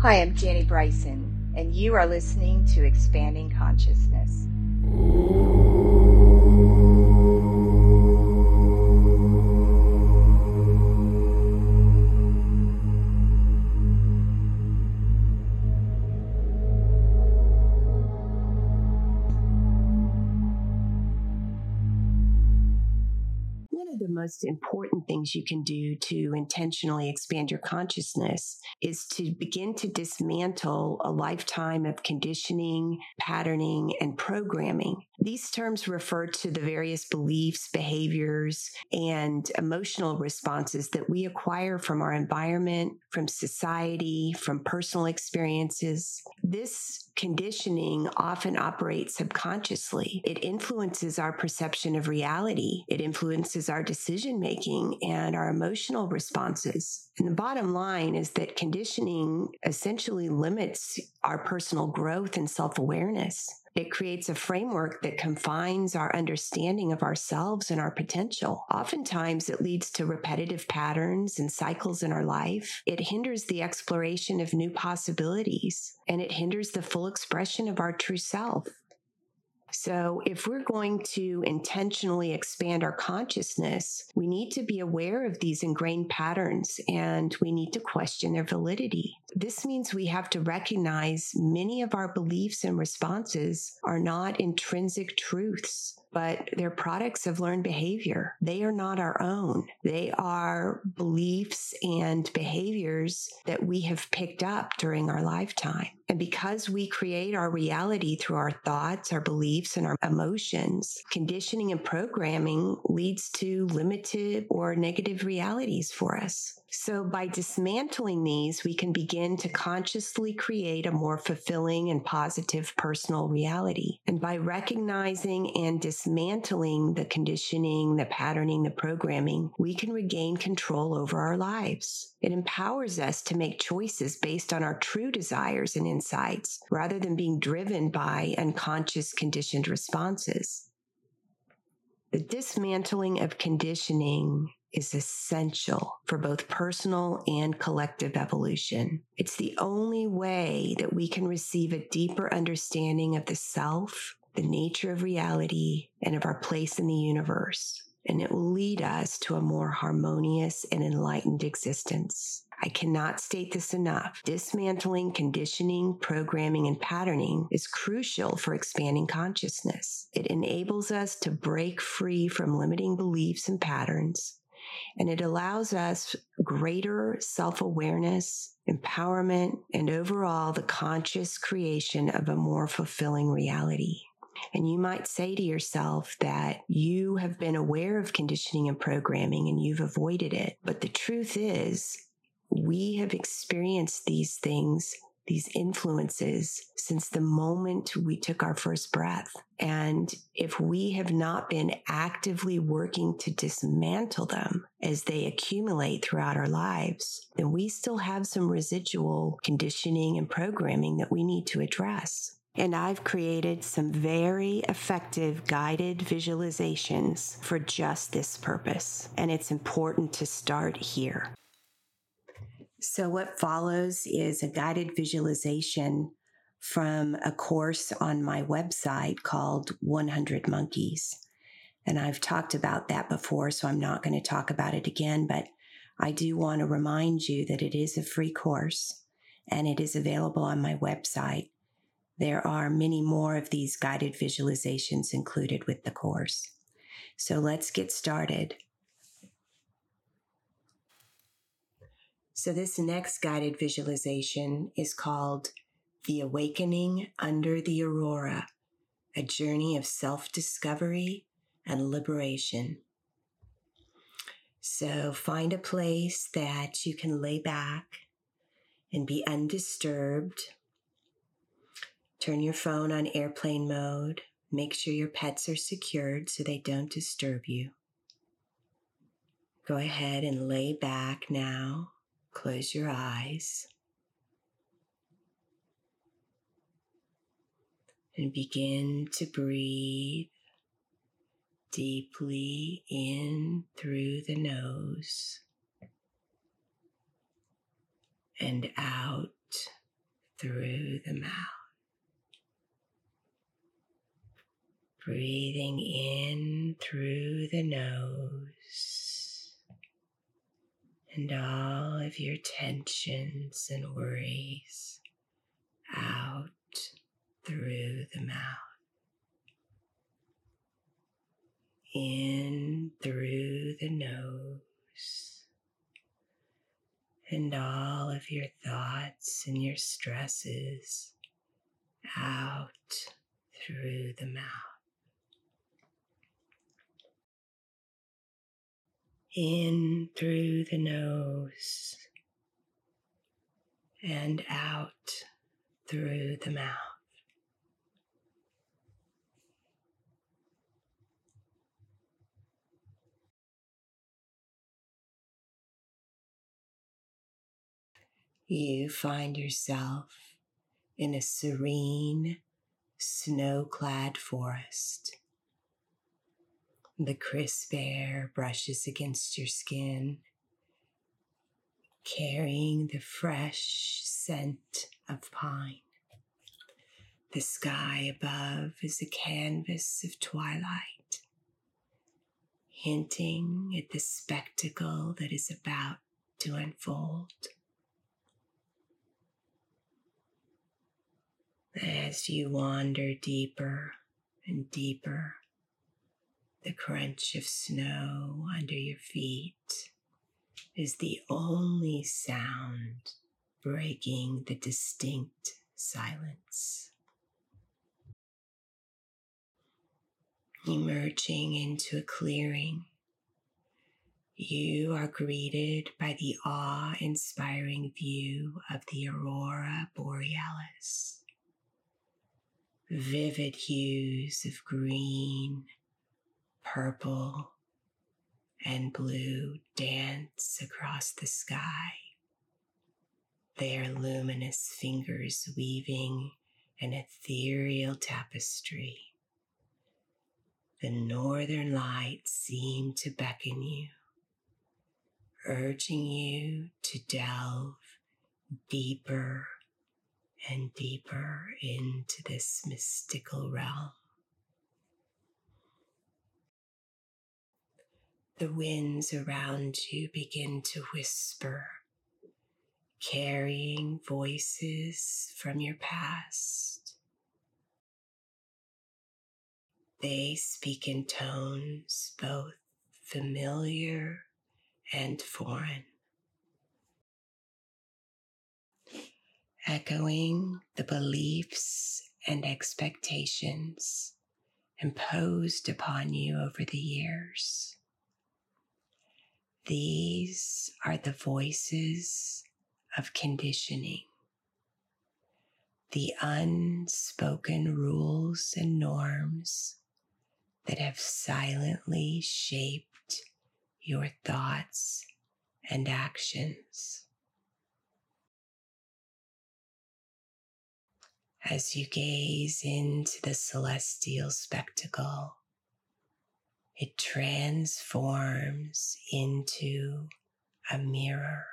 Hi, I'm Jenny Bryson, and you are listening to Expanding Consciousness. Most important things you can do to intentionally expand your consciousness is to begin to dismantle a lifetime of conditioning, patterning, and programming. These terms refer to the various beliefs, behaviors, and emotional responses that we acquire from our environment, from society, from personal experiences. This conditioning often operates subconsciously. It influences our perception of reality. It influences our decision making and our emotional responses. And the bottom line is that conditioning essentially limits our personal growth and self awareness. It creates a framework that confines our understanding of ourselves and our potential. Oftentimes, it leads to repetitive patterns and cycles in our life. It hinders the exploration of new possibilities and it hinders the full expression of our true self. So, if we're going to intentionally expand our consciousness, we need to be aware of these ingrained patterns and we need to question their validity. This means we have to recognize many of our beliefs and responses are not intrinsic truths but they're products of learned behavior. They are not our own. They are beliefs and behaviors that we have picked up during our lifetime. And because we create our reality through our thoughts, our beliefs, and our emotions, conditioning and programming leads to limited or negative realities for us. So, by dismantling these, we can begin to consciously create a more fulfilling and positive personal reality. And by recognizing and dismantling the conditioning, the patterning, the programming, we can regain control over our lives. It empowers us to make choices based on our true desires and insights rather than being driven by unconscious conditioned responses. The dismantling of conditioning is essential for both personal and collective evolution. It's the only way that we can receive a deeper understanding of the self, the nature of reality, and of our place in the universe. And it will lead us to a more harmonious and enlightened existence. I cannot state this enough. Dismantling conditioning, programming, and patterning is crucial for expanding consciousness. It enables us to break free from limiting beliefs and patterns, and it allows us greater self awareness, empowerment, and overall the conscious creation of a more fulfilling reality. And you might say to yourself that you have been aware of conditioning and programming and you've avoided it. But the truth is, we have experienced these things, these influences since the moment we took our first breath. And if we have not been actively working to dismantle them as they accumulate throughout our lives, then we still have some residual conditioning and programming that we need to address. And I've created some very effective guided visualizations for just this purpose. And it's important to start here. So, what follows is a guided visualization from a course on my website called 100 Monkeys. And I've talked about that before, so I'm not going to talk about it again, but I do want to remind you that it is a free course and it is available on my website. There are many more of these guided visualizations included with the course. So let's get started. So, this next guided visualization is called The Awakening Under the Aurora, a journey of self discovery and liberation. So, find a place that you can lay back and be undisturbed. Turn your phone on airplane mode. Make sure your pets are secured so they don't disturb you. Go ahead and lay back now Close your eyes and begin to breathe deeply in through the nose and out through the mouth. Breathing in through the nose and all of your tensions and worries out through the mouth. In through the nose and all of your thoughts and your stresses out through the mouth. In through the nose and out through the mouth. You find yourself in a serene, snow clad forest. The crisp air brushes against your skin, carrying the fresh scent of pine. The sky above is a canvas of twilight, hinting at the spectacle that is about to unfold. As you wander deeper and deeper, the crunch of snow under your feet is the only sound breaking the distinct silence. Emerging into a clearing, you are greeted by the awe inspiring view of the aurora borealis. Vivid hues of green, purple, and blue dance across the sky, their luminous fingers weaving an ethereal tapestry. The northern lights seem to beckon you, urging you to delve deeper and deeper into this mystical realm. The winds around you begin to whisper, carrying voices from your past. They speak in tones both familiar and foreign. echoing the beliefs and expectations imposed upon you over the years. These are the voices of conditioning, the unspoken rules and norms that have silently shaped your thoughts and actions. as you gaze into the celestial spectacle, it transforms into a mirror,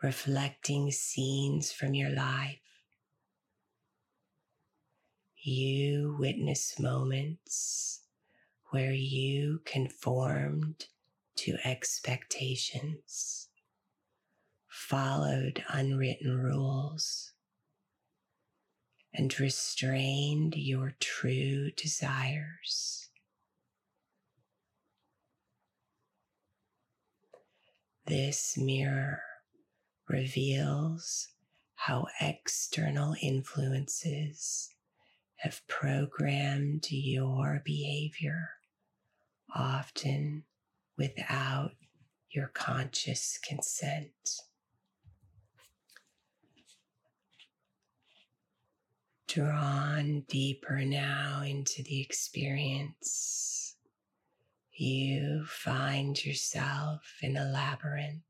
reflecting scenes from your life. You witness moments where you conformed to expectations, followed unwritten rules and restrained your true desires. This mirror reveals how external influences have programmed your behavior, often without your conscious consent. drawn deeper now into the experience, you find yourself in a labyrinth.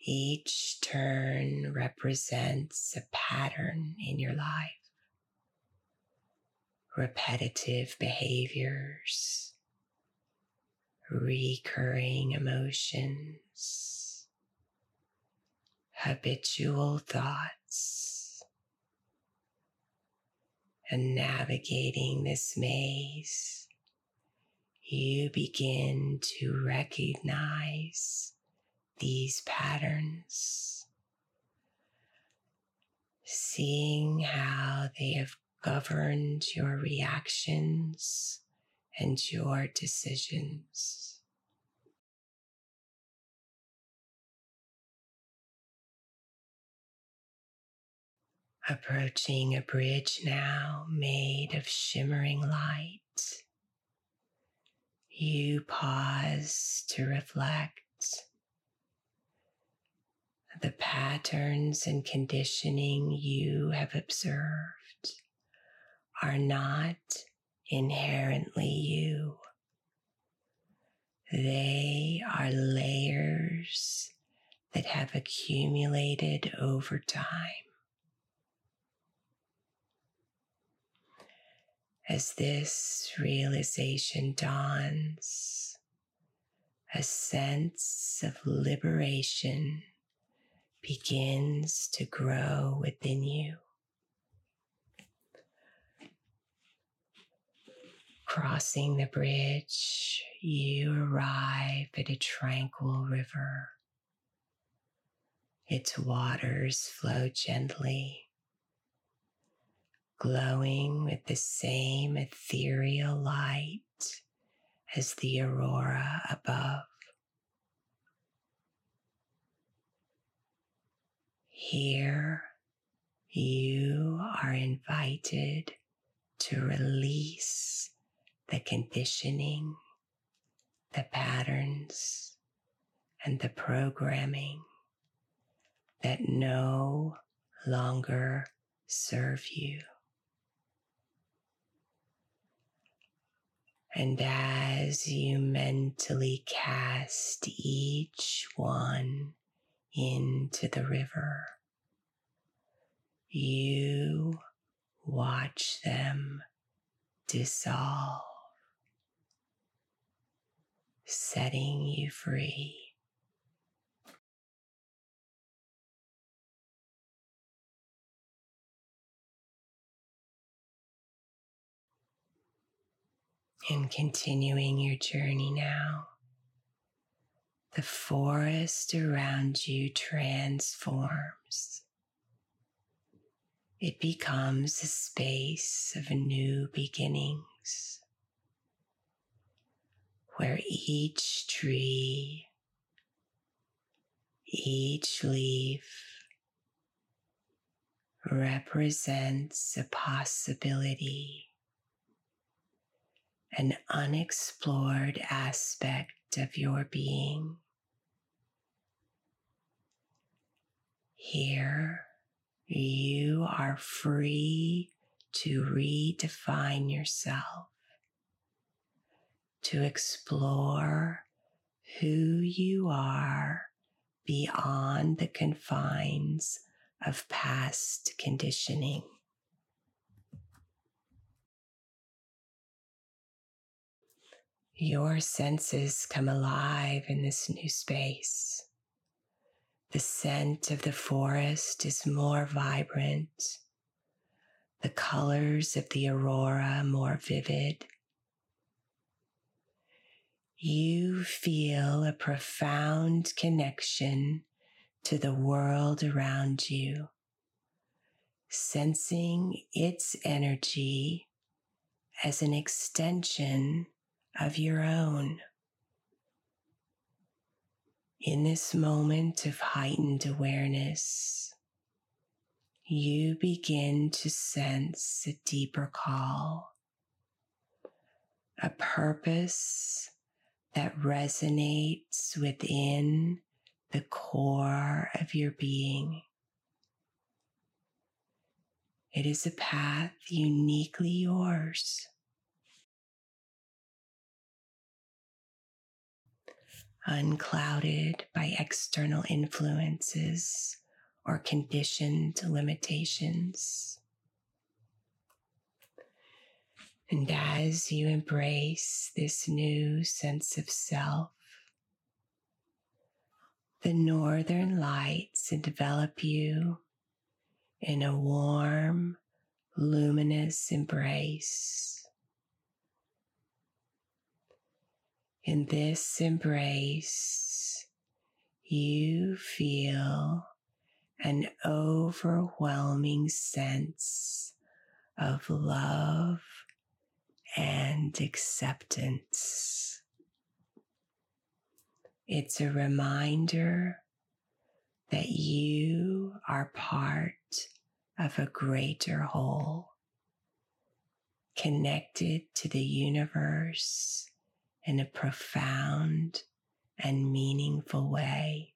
Each turn represents a pattern in your life, repetitive behaviors, recurring emotions, habitual thoughts and navigating this maze, you begin to recognize these patterns, seeing how they have governed your reactions and your decisions. Approaching a bridge now made of shimmering light, you pause to reflect. The patterns and conditioning you have observed are not inherently you. They are layers that have accumulated over time. As this realization dawns, a sense of liberation begins to grow within you. Crossing the bridge, you arrive at a tranquil river. Its waters flow gently glowing with the same ethereal light as the aurora above. Here, you are invited to release the conditioning, the patterns, and the programming that no longer serve you. And as you mentally cast each one into the river, you watch them dissolve, setting you free. And continuing your journey now, the forest around you transforms. It becomes a space of new beginnings where each tree, each leaf represents a possibility an unexplored aspect of your being. Here, you are free to redefine yourself, to explore who you are beyond the confines of past conditioning. Your senses come alive in this new space. The scent of the forest is more vibrant, the colors of the aurora more vivid. You feel a profound connection to the world around you, sensing its energy as an extension of your own. In this moment of heightened awareness, you begin to sense a deeper call, a purpose that resonates within the core of your being. It is a path uniquely yours. Unclouded by external influences or conditioned limitations. And as you embrace this new sense of self, the northern lights envelop you in a warm, luminous embrace. In this embrace, you feel an overwhelming sense of love and acceptance. It's a reminder that you are part of a greater whole, connected to the universe in a profound and meaningful way.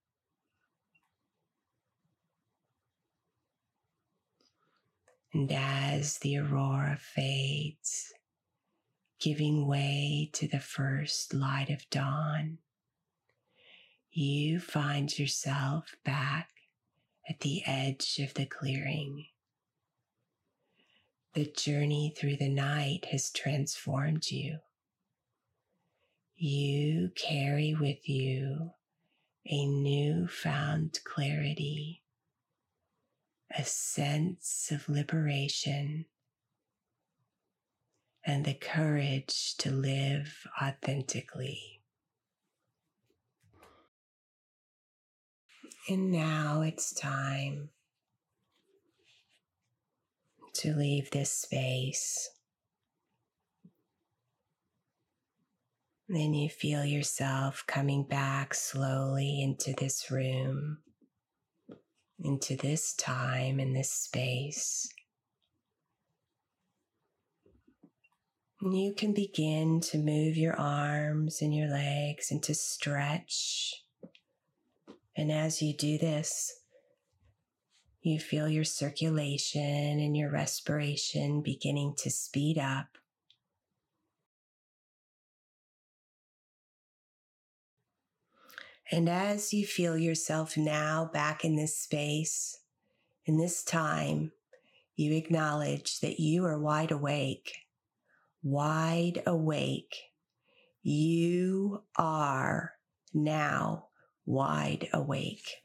And as the aurora fades, giving way to the first light of dawn, you find yourself back at the edge of the clearing. The journey through the night has transformed you. You carry with you a newfound clarity, a sense of liberation, and the courage to live authentically. And now it's time to leave this space. Then you feel yourself coming back slowly into this room, into this time and this space. You can begin to move your arms and your legs and to stretch and as you do this, you feel your circulation and your respiration beginning to speed up. And as you feel yourself now back in this space, in this time, you acknowledge that you are wide awake, wide awake. You are now wide awake.